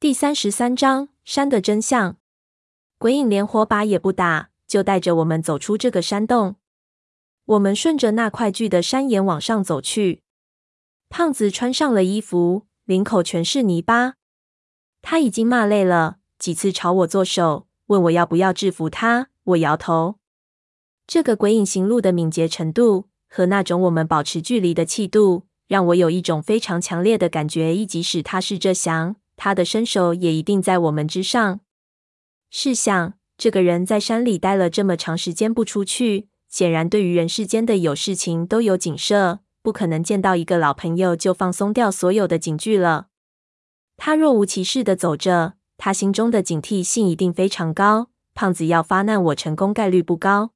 第三十三章山的真相。鬼影连火把也不打，就带着我们走出这个山洞。我们顺着那块巨的山岩往上走去。胖子穿上了衣服，领口全是泥巴。他已经骂累了，几次朝我做手，问我要不要制服他。我摇头。这个鬼影行路的敏捷程度和那种我们保持距离的气度，让我有一种非常强烈的感觉。亦即使他是这降，他的身手也一定在我们之上。试想，这个人在山里待了这么长时间不出去，显然对于人世间的有事情都有警设。不可能见到一个老朋友就放松掉所有的警具了。他若无其事地走着，他心中的警惕性一定非常高。胖子要发难，我成功概率不高。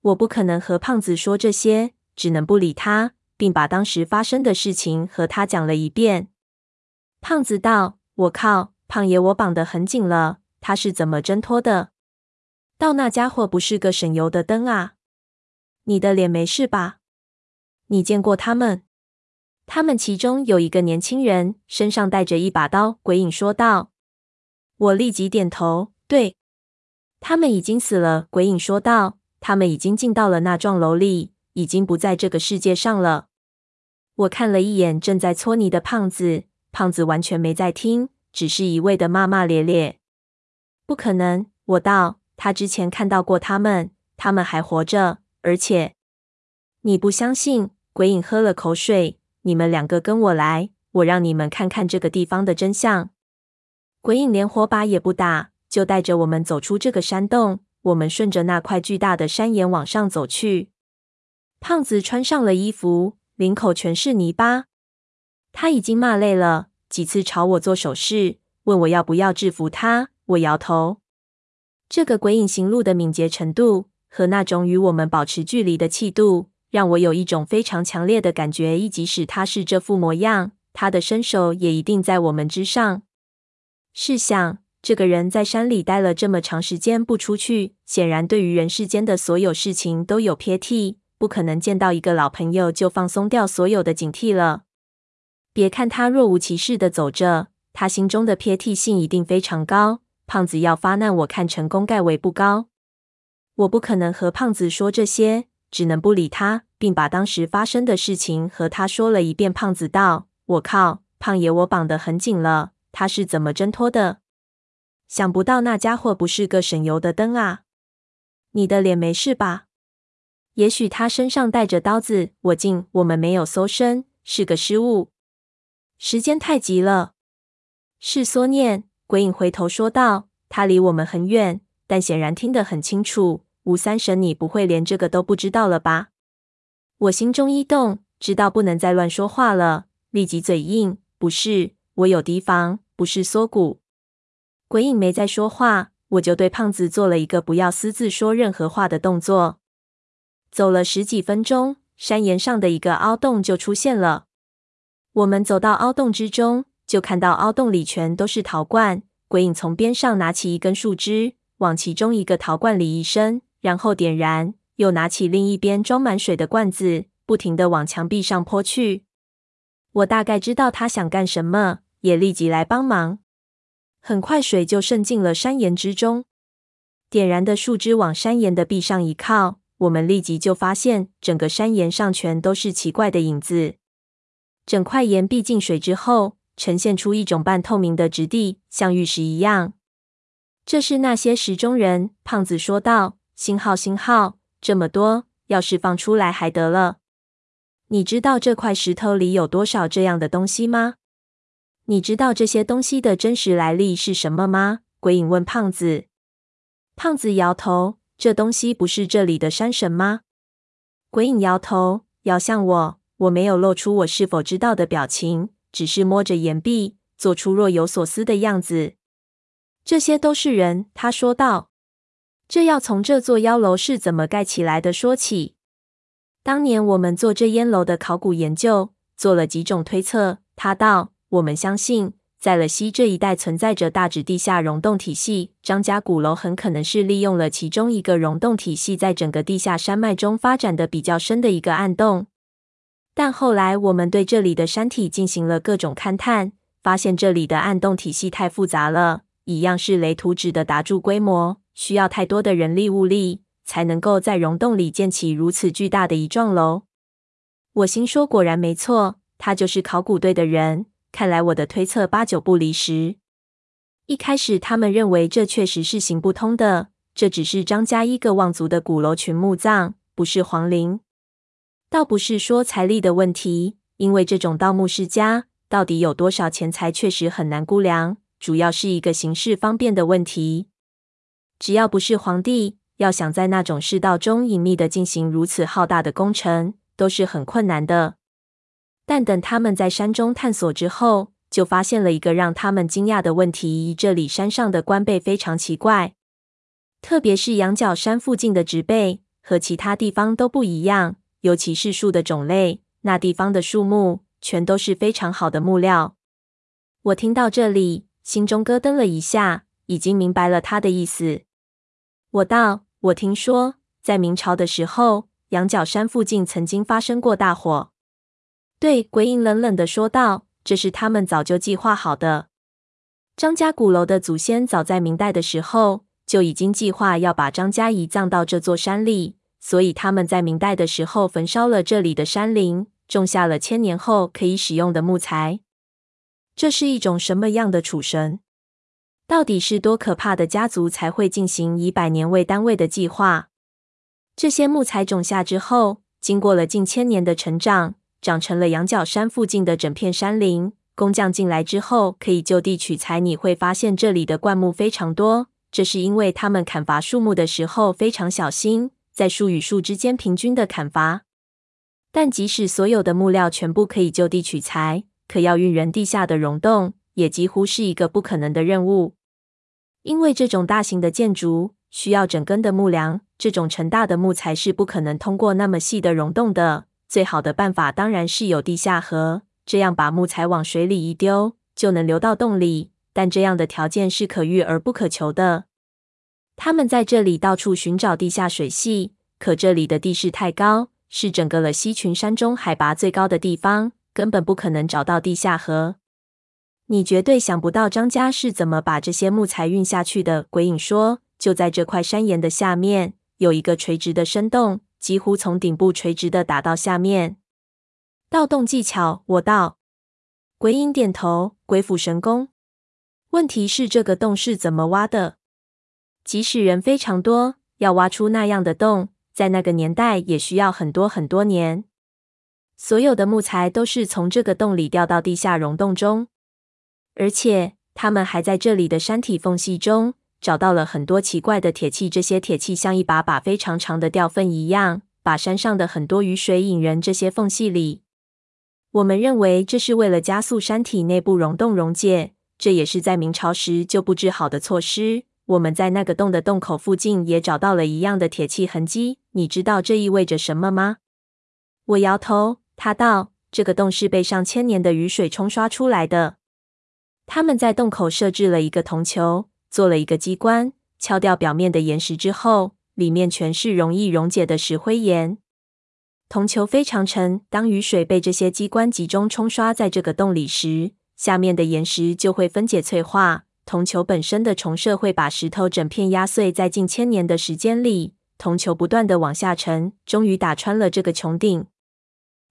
我不可能和胖子说这些，只能不理他，并把当时发生的事情和他讲了一遍。胖子道：“我靠，胖爷，我绑得很紧了，他是怎么挣脱的？到那家伙不是个省油的灯啊！你的脸没事吧？”你见过他们？他们其中有一个年轻人，身上带着一把刀。鬼影说道。我立即点头，对，他们已经死了。鬼影说道。他们已经进到了那幢楼里，已经不在这个世界上了。我看了一眼正在搓泥的胖子，胖子完全没在听，只是一味的骂骂咧咧。不可能，我道。他之前看到过他们，他们还活着，而且你不相信。鬼影喝了口水，你们两个跟我来，我让你们看看这个地方的真相。鬼影连火把也不打，就带着我们走出这个山洞。我们顺着那块巨大的山岩往上走去。胖子穿上了衣服，领口全是泥巴。他已经骂累了，几次朝我做手势，问我要不要制服他。我摇头。这个鬼影行路的敏捷程度和那种与我们保持距离的气度。让我有一种非常强烈的感觉，亦即使他是这副模样，他的身手也一定在我们之上。试想，这个人在山里待了这么长时间不出去，显然对于人世间的所有事情都有撇剔，不可能见到一个老朋友就放松掉所有的警惕了。别看他若无其事的走着，他心中的撇剔性一定非常高。胖子要发难，我看成功概为不高。我不可能和胖子说这些。只能不理他，并把当时发生的事情和他说了一遍。胖子道：“我靠，胖爷，我绑得很紧了，他是怎么挣脱的？想不到那家伙不是个省油的灯啊！你的脸没事吧？也许他身上带着刀子。我竟，我们没有搜身，是个失误。时间太急了。”是缩念。鬼影回头说道：“他离我们很远，但显然听得很清楚。”吴三省，你不会连这个都不知道了吧？我心中一动，知道不能再乱说话了，立即嘴硬：“不是，我有提防，不是缩骨。”鬼影没再说话，我就对胖子做了一个不要私自说任何话的动作。走了十几分钟，山岩上的一个凹洞就出现了。我们走到凹洞之中，就看到凹洞里全都是陶罐。鬼影从边上拿起一根树枝，往其中一个陶罐里一伸。然后点燃，又拿起另一边装满水的罐子，不停地往墙壁上泼去。我大概知道他想干什么，也立即来帮忙。很快，水就渗进了山岩之中。点燃的树枝往山岩的壁上一靠，我们立即就发现整个山岩上全都是奇怪的影子。整块岩壁进水之后，呈现出一种半透明的质地，像玉石一样。这是那些石中人，胖子说道。星号，星号，这么多，要是放出来还得了？你知道这块石头里有多少这样的东西吗？你知道这些东西的真实来历是什么吗？鬼影问胖子。胖子摇头，这东西不是这里的山神吗？鬼影摇头，摇向我，我没有露出我是否知道的表情，只是摸着岩壁，做出若有所思的样子。这些都是人，他说道。这要从这座妖楼是怎么盖起来的说起。当年我们做这烟楼的考古研究，做了几种推测。他道：“我们相信，在了西这一带存在着大指地下溶洞体系。张家古楼很可能是利用了其中一个溶洞体系，在整个地下山脉中发展的比较深的一个暗洞。但后来我们对这里的山体进行了各种勘探，发现这里的暗洞体系太复杂了，一样是雷图纸的打柱规模，需要太多的人力物力，才能够在溶洞里建起如此巨大的一幢楼。我心说，果然没错，他就是考古队的人。看来我的推测八九不离十。一开始他们认为这确实是行不通的，这只是张家一个望族的古楼群墓葬，不是皇陵。倒不是说财力的问题，因为这种盗墓世家到底有多少钱财，确实很难估量。主要是一个行事方便的问题。只要不是皇帝，要想在那种世道中隐秘的进行如此浩大的工程，都是很困难的。但等他们在山中探索之后，就发现了一个让他们惊讶的问题：这里山上的棺背非常奇怪，特别是羊角山附近的植被和其他地方都不一样，尤其是树的种类，那地方的树木全都是非常好的木料。我听到这里。心中咯噔了一下，已经明白了他的意思。我道：“我听说，在明朝的时候，羊角山附近曾经发生过大火。”对，鬼影冷冷的说道：“这是他们早就计划好的。张家古楼的祖先早在明代的时候就已经计划要把张家移葬到这座山里，所以他们在明代的时候焚烧了这里的山林，种下了千年后可以使用的木材。”这是一种什么样的储神？到底是多可怕的家族才会进行以百年为单位的计划？这些木材种下之后，经过了近千年的成长，长成了羊角山附近的整片山林。工匠进来之后，可以就地取材。你会发现这里的灌木非常多，这是因为他们砍伐树木的时候非常小心，在树与树之间平均的砍伐。但即使所有的木料全部可以就地取材，可要运人地下的溶洞，也几乎是一个不可能的任务，因为这种大型的建筑需要整根的木梁，这种成大的木材是不可能通过那么细的溶洞的。最好的办法当然是有地下河，这样把木材往水里一丢，就能流到洞里。但这样的条件是可遇而不可求的。他们在这里到处寻找地下水系，可这里的地势太高，是整个了西群山中海拔最高的地方。根本不可能找到地下河。你绝对想不到张家是怎么把这些木材运下去的。鬼影说：“就在这块山岩的下面，有一个垂直的深洞，几乎从顶部垂直的打到下面。盗洞技巧。”我道。鬼影点头，鬼斧神工。问题是这个洞是怎么挖的？即使人非常多，要挖出那样的洞，在那个年代也需要很多很多年。所有的木材都是从这个洞里掉到地下溶洞中，而且他们还在这里的山体缝隙中找到了很多奇怪的铁器。这些铁器像一把把非常长的吊粪一样，把山上的很多雨水引人这些缝隙里。我们认为这是为了加速山体内部溶洞溶解，这也是在明朝时就布置好的措施。我们在那个洞的洞口附近也找到了一样的铁器痕迹。你知道这意味着什么吗？我摇头。他道：“这个洞是被上千年的雨水冲刷出来的。他们在洞口设置了一个铜球，做了一个机关，敲掉表面的岩石之后，里面全是容易溶解的石灰岩。铜球非常沉，当雨水被这些机关集中冲刷在这个洞里时，下面的岩石就会分解脆化。铜球本身的重射会把石头整片压碎。在近千年的时间里，铜球不断的往下沉，终于打穿了这个穹顶。”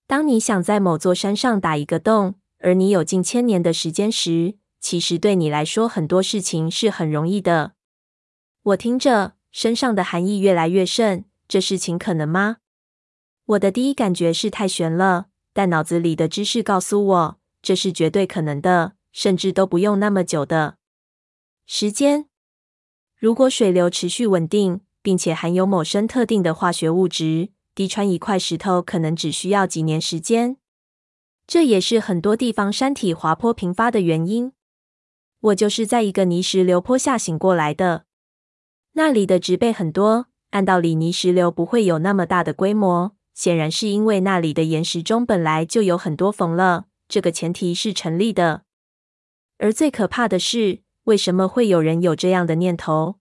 当你想在某座山上打一个洞，而你有近千年的时间时，其实对你来说很多事情是很容易的。我听着，身上的寒意越来越甚。这事情可能吗？我的第一感觉是太悬了，但脑子里的知识告诉我，这是绝对可能的，甚至都不用那么久的时间。如果水流持续稳定，并且含有某生特定的化学物质。滴穿一块石头可能只需要几年时间，这也是很多地方山体滑坡频发的原因。我就是在一个泥石流坡下醒过来的，那里的植被很多，按道理泥石流不会有那么大的规模，显然是因为那里的岩石中本来就有很多缝了，这个前提是成立的。而最可怕的是，为什么会有人有这样的念头？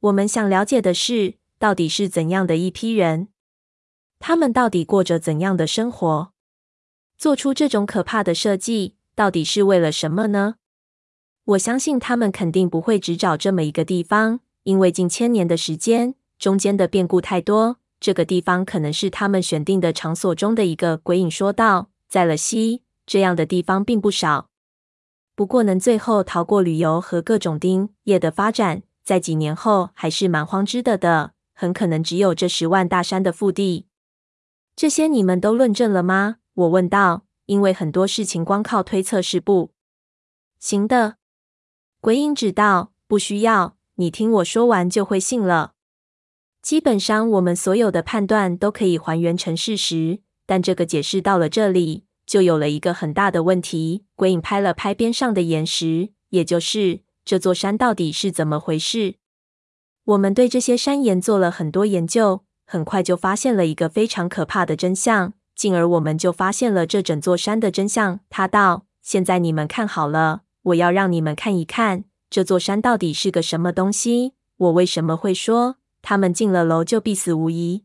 我们想了解的是，到底是怎样的一批人？他们到底过着怎样的生活？做出这种可怕的设计，到底是为了什么呢？我相信他们肯定不会只找这么一个地方，因为近千年的时间，中间的变故太多。这个地方可能是他们选定的场所中的一个。鬼影说道：“在了西，这样的地方并不少。不过能最后逃过旅游和各种丁业的发展，在几年后还是蛮荒之的的。很可能只有这十万大山的腹地。这些你们都论证了吗？”我问道。因为很多事情光靠推测是不行的。鬼影指道：“不需要，你听我说完就会信了。基本上，我们所有的判断都可以还原成事实。但这个解释到了这里，就有了一个很大的问题。”鬼影拍了拍边上的岩石，也就是这座山到底是怎么回事？我们对这些山岩做了很多研究，很快就发现了一个非常可怕的真相。进而我们就发现了这整座山的真相。他道：“现在你们看好了，我要让你们看一看这座山到底是个什么东西。我为什么会说他们进了楼就必死无疑？